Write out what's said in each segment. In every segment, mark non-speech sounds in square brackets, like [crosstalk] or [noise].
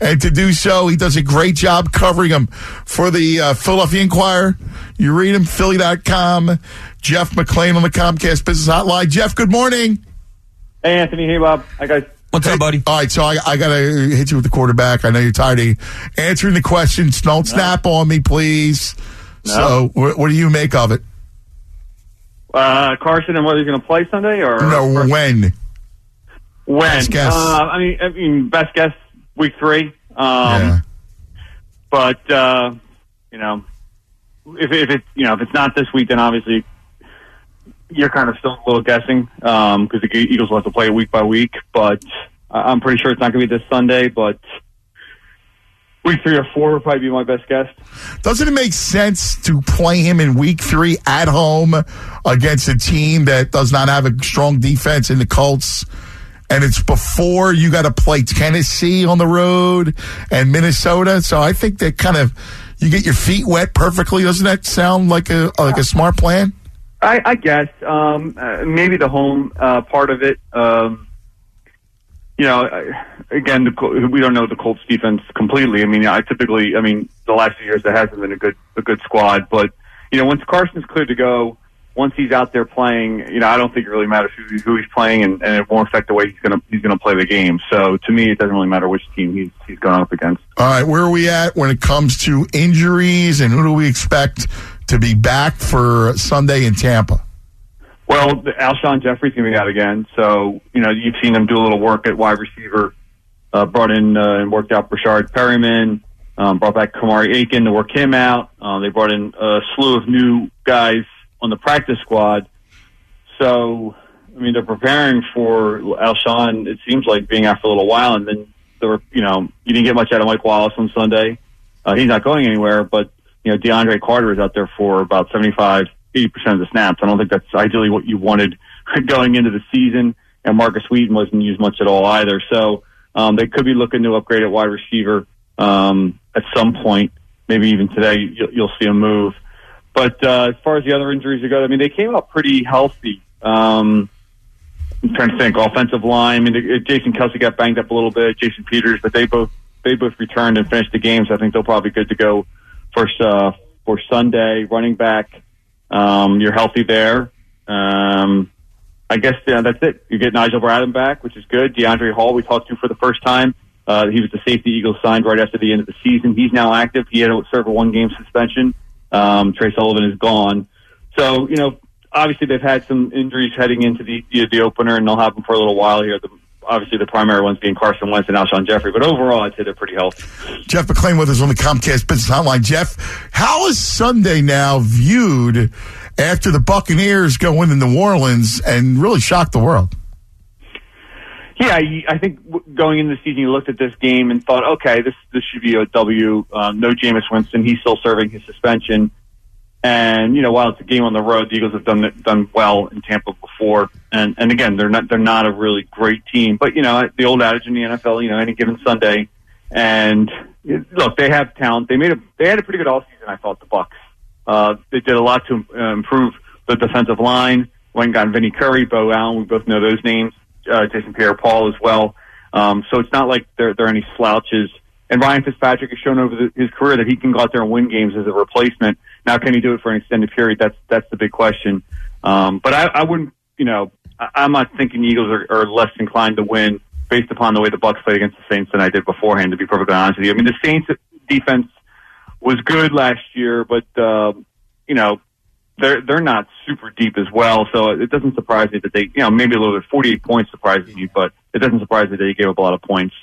And to do so, he does a great job covering them for the uh, Philadelphia Inquirer. You read him, Philly.com. Jeff McLane on the Comcast Business Hotline. Jeff, good morning. Hey, Anthony. Hey, Bob. Hi, guys. What's up, buddy? All right, so I, I got to hit you with the quarterback. I know you're tired of answering the questions. Don't snap on me, please. No. So, what, what do you make of it? Uh, Carson and whether he's going to play Sunday or No, or when? when? Best guess. Uh, I mean, I mean, best guess week three. Um, yeah. But uh, you know, if if it's you know if it's not this week, then obviously you're kind of still a little guessing because the Eagles will have to play week by week. But I'm pretty sure it's not going to be this Sunday. But week three or four would probably be my best guess. Doesn't it make sense to play him in week three at home against a team that does not have a strong defense in the Colts? And it's before you got to play Tennessee on the road and Minnesota. So I think that kind of you get your feet wet perfectly. Doesn't that sound like a like a smart plan? I, I guess um, uh, maybe the home uh, part of it. Um, you know, I- again, the, we don't know the Colts defense completely. I mean, I typically, I mean, the last few years there hasn't been a good a good squad, but you know, once Carson's cleared to go, once he's out there playing, you know, I don't think it really matters who, who he's playing, and, and it won't affect the way he's gonna he's gonna play the game. So to me, it doesn't really matter which team he's he's going up against. All right, where are we at when it comes to injuries and who do we expect to be back for Sunday in Tampa? Well, Alshon Jeffery's going to be out again. So, you know, you've seen them do a little work at wide receiver. Uh, brought in uh, and worked out Breshad Perriman. Um, brought back Kamari Aiken to work him out. Uh, they brought in a slew of new guys on the practice squad. So, I mean, they're preparing for Alshon, it seems like, being out for a little while. And then, there were, you know, you didn't get much out of Mike Wallace on Sunday. Uh, he's not going anywhere, but, you know, DeAndre Carter is out there for about 75, 80% of the snaps. I don't think that's ideally what you wanted [laughs] going into the season. And Markus Wheaton wasn't used much at all either. So um, they could be looking to upgrade at wide receiver um, at some point. Maybe even today you'll, you'll see a move. But uh, as far as the other injuries go, I mean, they came out pretty healthy. Um, I'm trying to think. Offensive line. I mean, Jason Kelce got banged up a little bit. Jason Peters, but they both they both returned and finished the games. So I think they'll probably good to go for uh, for Sunday. Running back, um, you're healthy there. Um, I guess yeah, that's it. You get Nigel Bradham back, which is good. DeAndre Hall, we talked to for the first time. Uh, he was the safety Eagles signed right after the end of the season. He's now active. He had to serve a one game suspension. Um, Trey Sullivan is gone. So, you know, obviously they've had some injuries heading into the, the, opener and they'll have them for a little while here. The, obviously the primary ones being Carson Wentz and Alshon Jeffery, but overall I'd say they're pretty healthy. Jeff McLane with us on the Comcast Business Hotline. Jeff, how is Sunday now viewed after the Buccaneers go into New Orleans and really shock the world? Yeah, I think going into the season, you looked at this game and thought, okay, this this should be a W. Um, no Jameis Winston; he's still serving his suspension. And you know, while it's a game on the road, the Eagles have done done well in Tampa before. And and again, they're not they're not a really great team, but you know, the old adage in the NFL, you know, any given Sunday. And look, they have talent. They made a they had a pretty good offseason, I thought. The Bucks. Uh, they did a lot to uh, improve the defensive line. Went got Vinny Curry, Beau Allen. We both know those names. Uh, Jason Pierre-Paul as well. Um, so it's not like they're, they're any slouches. And Ryan Fitzpatrick has shown over the, his career that he can go out there and win games as a replacement. Now, can he do it for an extended period? That's that's the big question. Um, but I, I wouldn't, you know, I, I'm not thinking Eagles are, are less inclined to win based upon the way the Bucks played against the Saints than I did beforehand. To be perfectly honest with you, I mean the Saints defense was good last year, but uh, you know they're they're not super deep as well. So it doesn't surprise me that they, you know, maybe a little bit. Forty eight points surprises me, but it doesn't surprise me that they gave up a lot of points.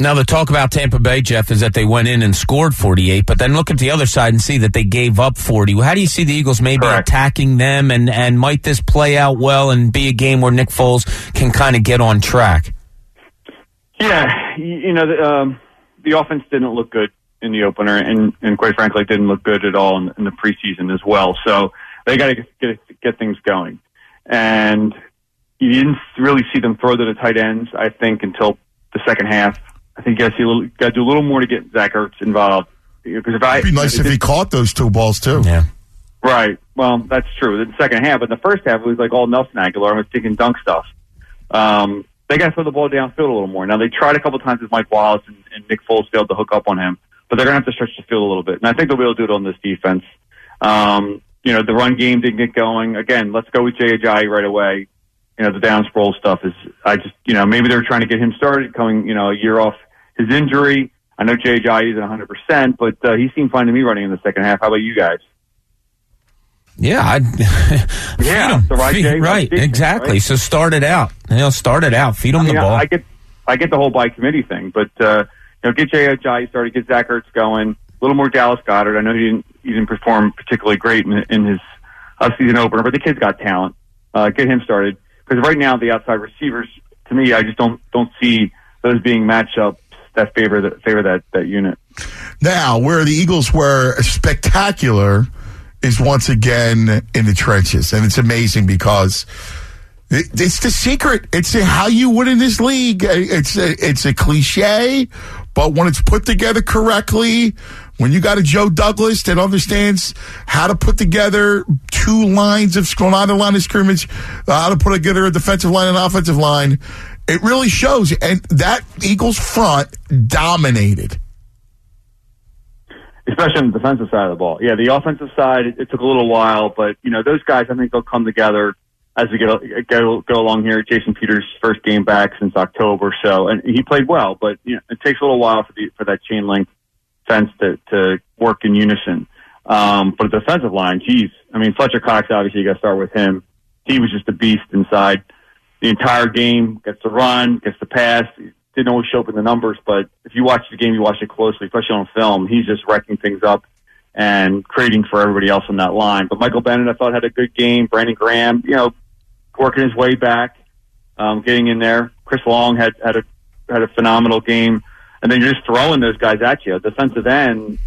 Now, the talk about Tampa Bay, Jeff, is that they went in and scored 48, but then look at the other side and see that they gave up 40. How do you see the Eagles maybe Correct. attacking them, and, and might this play out well and be a game where Nick Foles can kind of get on track? Yeah, you, you know the, um, the offense didn't look good in the opener, and and quite frankly, didn't look good at all in, in the preseason as well. So they got to get, get get things going, and you didn't really see them throw to the tight ends. I think until the second half. I think you got to see a little, got to do a little more to get Zach Ertz involved. Because if I, It'd be nice if he caught those two balls too. Yeah. Right. Well, that's true. In the second half, but in the first half, it was like all Nelson Agholor was taking dunk stuff. Um, they got to throw the ball downfield a little more. Now they tried a couple times with Mike Wallace and, and Nick Foles failed to hook up on him, but they're going to have to stretch the field a little bit. And I think they'll be able to do it on this defense. Um, you know, the run game didn't get going. Again, let's go with Jay Ajayi right away. You know, the down stuff is, I just, you know, maybe they're trying to get him started coming, you know, a year off his injury. I know Jay Ajayi isn't 100%, but uh, he seemed fine to me running in the second half. How about you guys? Yeah, I'd [laughs] yeah, feed the right, feed, right, right exactly. right? So start it out. You know, start it out. Feed them I mean, the ball. I get, I get the whole by committee thing, but uh, you know, get Jay Ajayi started, get Zach Ertz going, a little more Dallas Goedert. I know he didn't, he didn't perform particularly great in, in his uh, season opener, but the kid's got talent. Uh, get him started because right now the outside receivers, to me, I just don't don't see those being matchups that favor that favor that that unit. Now, where the Eagles were spectacular is once again in the trenches, and it's amazing because it's the secret. It's how you win in this league. It's a, it's a cliche, but when it's put together correctly, when you got a Joe Douglas that understands how to put together two lines of the line of scrimmage, uh, how to put together a defensive line and offensive line, it really shows. And that Eagles front dominated. especially on the defensive side of the ball. Yeah, the offensive side, it, it took a little while, but you know those guys, I think they'll come together as we get go go along here. Jason Peters' first game back since October, so and he played well, but you know, it takes a little while for the for that chain link fence to to work in unison. Um, but the defensive line, geez, I mean Fletcher Cox, obviously you got to start with him. He was just a beast inside the entire game. Gets the run, gets the pass. Didn't always show up in the numbers, but if you watch the game, you watch it closely, especially on film. He's just wrecking things up and creating for everybody else on that line. But Michael Bennett, I thought, had a good game. Brandon Graham, you know, working his way back, um, getting in there. Chris Long had had a had a phenomenal game, and then you're just throwing those guys at you. Defensive end,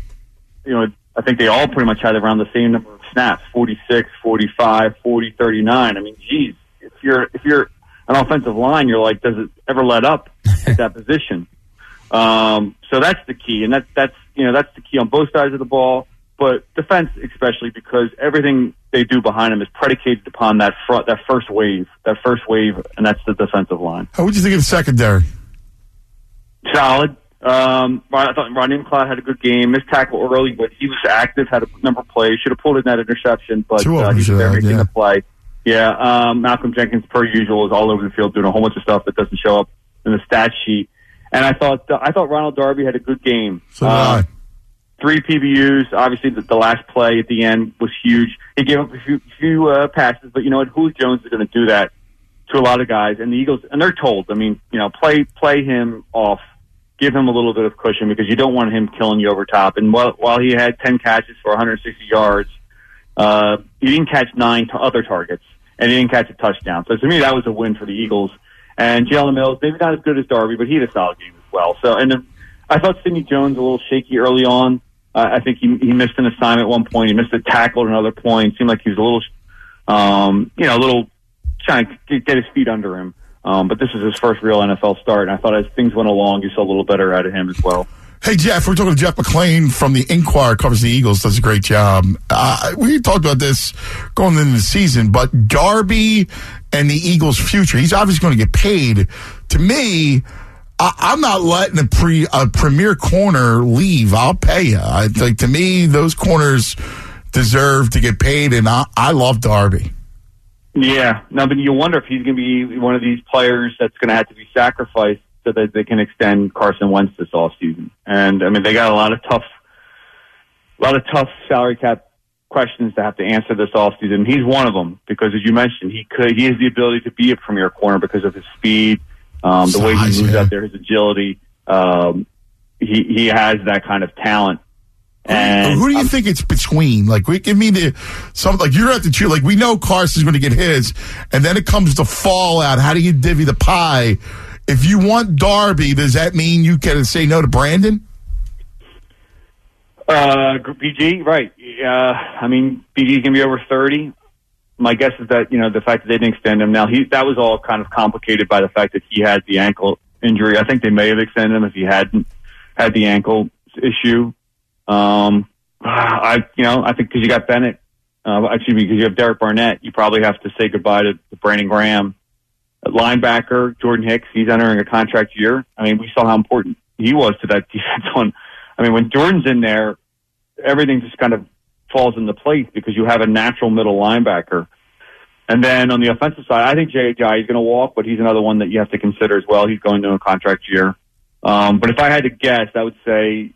you know, I think they all pretty much had around the same number of snaps 46, 45, 40, 39. I mean, geez, if you're, if you're an offensive line, you're like, does it ever let up at that [laughs] position? Um, so that's the key. And that, that's, you know, that's the key on both sides of the ball, but defense especially because everything they do behind them is predicated upon that front, that first wave, that first wave, and that's the defensive line. How would you think of the secondary? Solid. Um, I thought Rodney McLeod had a good game. Missed tackle early, but he was active. Had a number of plays. Should have pulled in that interception, but uh, he was have, yeah. the play. Yeah, um, Malcolm Jenkins, per usual, is all over the field doing a whole bunch of stuff that doesn't show up in the stat sheet. And I thought I thought Ronald Darby had a good game. So Uh. Three PBUs. Obviously, the, the last play at the end was huge. He gave up a few, few uh, passes, but you know what? Julio Jones is going to do that to a lot of guys, and the Eagles, and they're told. I mean, you know, play play him off, give him a little bit of cushion because you don't want him killing you over top. And while while he had ten catches for 160 yards, uh, he didn't catch nine to other targets, and he didn't catch a touchdown. So to me, that was a win for the Eagles. And Jalen Mills, maybe not as good as Darby, but he had a solid game as well. So, and then I thought Sidney Jones a little shaky early on. Uh, I think he, he missed an assignment at one point. He missed a tackle at another point. Seemed like he was a little, um, you know, a little trying to get, get his feet under him. Um, but this is his first real NFL start, and I thought as things went along, you saw a little better out of him as well. Hey, Jeff, we're talking to Jeff McLane from the Inquirer, covers the Eagles, does a great job. Uh, we talked about this going into the season, but Darby and the Eagles' future, he's obviously going to get paid. To me, I, I'm not letting a, pre, a premier corner leave. I'll pay you. I, like, to me, those corners deserve to get paid, and I, I love Darby. Yeah, no, but you wonder if he's going to be one of these players that's going to have to be sacrificed so that they can extend Carson Wentz this offseason. And I mean, they got a lot of tough, a lot of tough salary cap questions to have to answer this offseason. He's one of them because, as you mentioned, he could, he has the ability to be a premier corner because of his speed, um, the way he moves yeah. out there, his agility. Um, he he has that kind of talent. And who do you I'm- think it's between? Like, we give me the some like you're at the cheer. Like, we know Carson's going to get his, and then it comes to fallout. How do you divvy the pie? If you want Darby, does that mean you can say no to Brandon? Uh, BG, right. Uh, I mean, BG's gonna be over 30. My guess is that, you know, the fact that they didn't extend him now, he, that was all kind of complicated by the fact that he had the ankle injury. I think they may have extended him if he hadn't had the ankle issue. Um, I, you know, I think because you got Bennett, uh, excuse me, because you have Derek Barnett, you probably have to say goodbye to, to Brandon Graham. linebacker Jordan Hicks, he's entering a contract year. I mean, we saw how important he was to that [laughs] defense. On, I mean, when Jordan's in there, everything just kind of falls into place because you have a natural middle linebacker. And then on the offensive side, I think Jay Ajayi is going to walk, but he's another one that you have to consider as well. He's going to a contract year. Um, but if I had to guess, I would say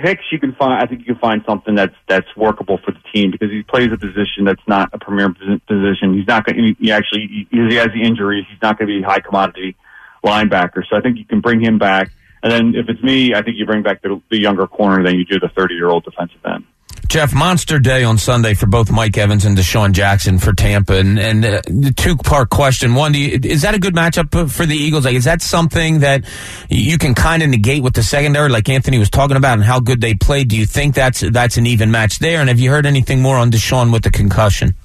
Hicks. You can find. I think you can find something that's that's workable for the team because he plays a position that's not a premier position. He's not going. He actually he has the injuries. He's not going to be a high commodity linebacker. So I think you can bring him back. And then if it's me, I think you bring back the, the younger corner than you do the 30 year old defensive end. Jeff, monster day on Sunday for both Mike Evans and DeSean Jackson for Tampa. And, and uh, the two part question. One, you, is that a good matchup for the Eagles? Like, is that something that you can kind of negate with the secondary, like Anthony was talking about, and how good they played? Do you think that's that's an even match there? And have you heard anything more on DeSean with the concussion?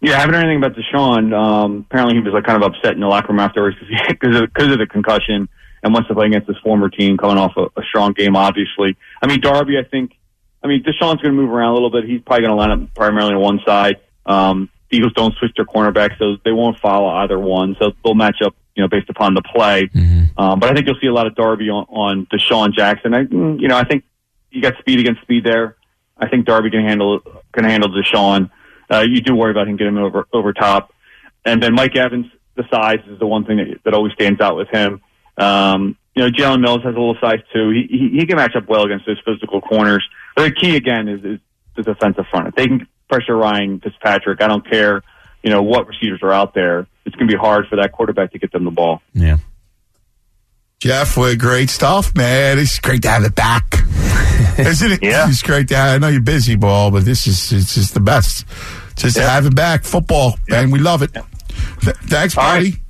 Yeah, I haven't heard anything about DeSean. Um, apparently, he was like kind of upset in the locker room afterwards because [laughs] of, of the concussion and wants to play against his former team, coming off a, a strong game. Obviously, I mean Darby. I think I mean, DeSean's going to move around a little bit. He's probably going to line up primarily on one side. Um, the Eagles don't switch their cornerbacks, so they won't follow either one. So they'll match up, you know, based upon the play. Mm-hmm. Um, but I think you'll see a lot of Darby on, on DeSean Jackson. I, mm, you know, I think you got speed against speed there. I think Darby can handle can handle DeSean. Uh, you do worry about him getting over over top, and then Mike Evans. The size is the one thing that, that always stands out with him. Um, you know, Jalen Mills has a little size too. He, he he can match up well against those physical corners. But the key again is, is the defensive front. If they can pressure Ryan Fitzpatrick, I don't care, you know, what receivers are out there. It's going to be hard for that quarterback to get them the ball. Yeah. Jeff, what great stuff, man. It's great to have it back. [laughs] Isn't it? Yeah. It's great to have I know you're busy, ball, but this is it's just the best. Just yeah. to have it back. Football, yeah. man. We love it. Yeah. Th- thanks, buddy.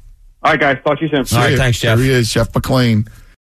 All right. All right, guys. Talk to you soon. All right, thanks, Jeff. Here he is, Jeff McLane.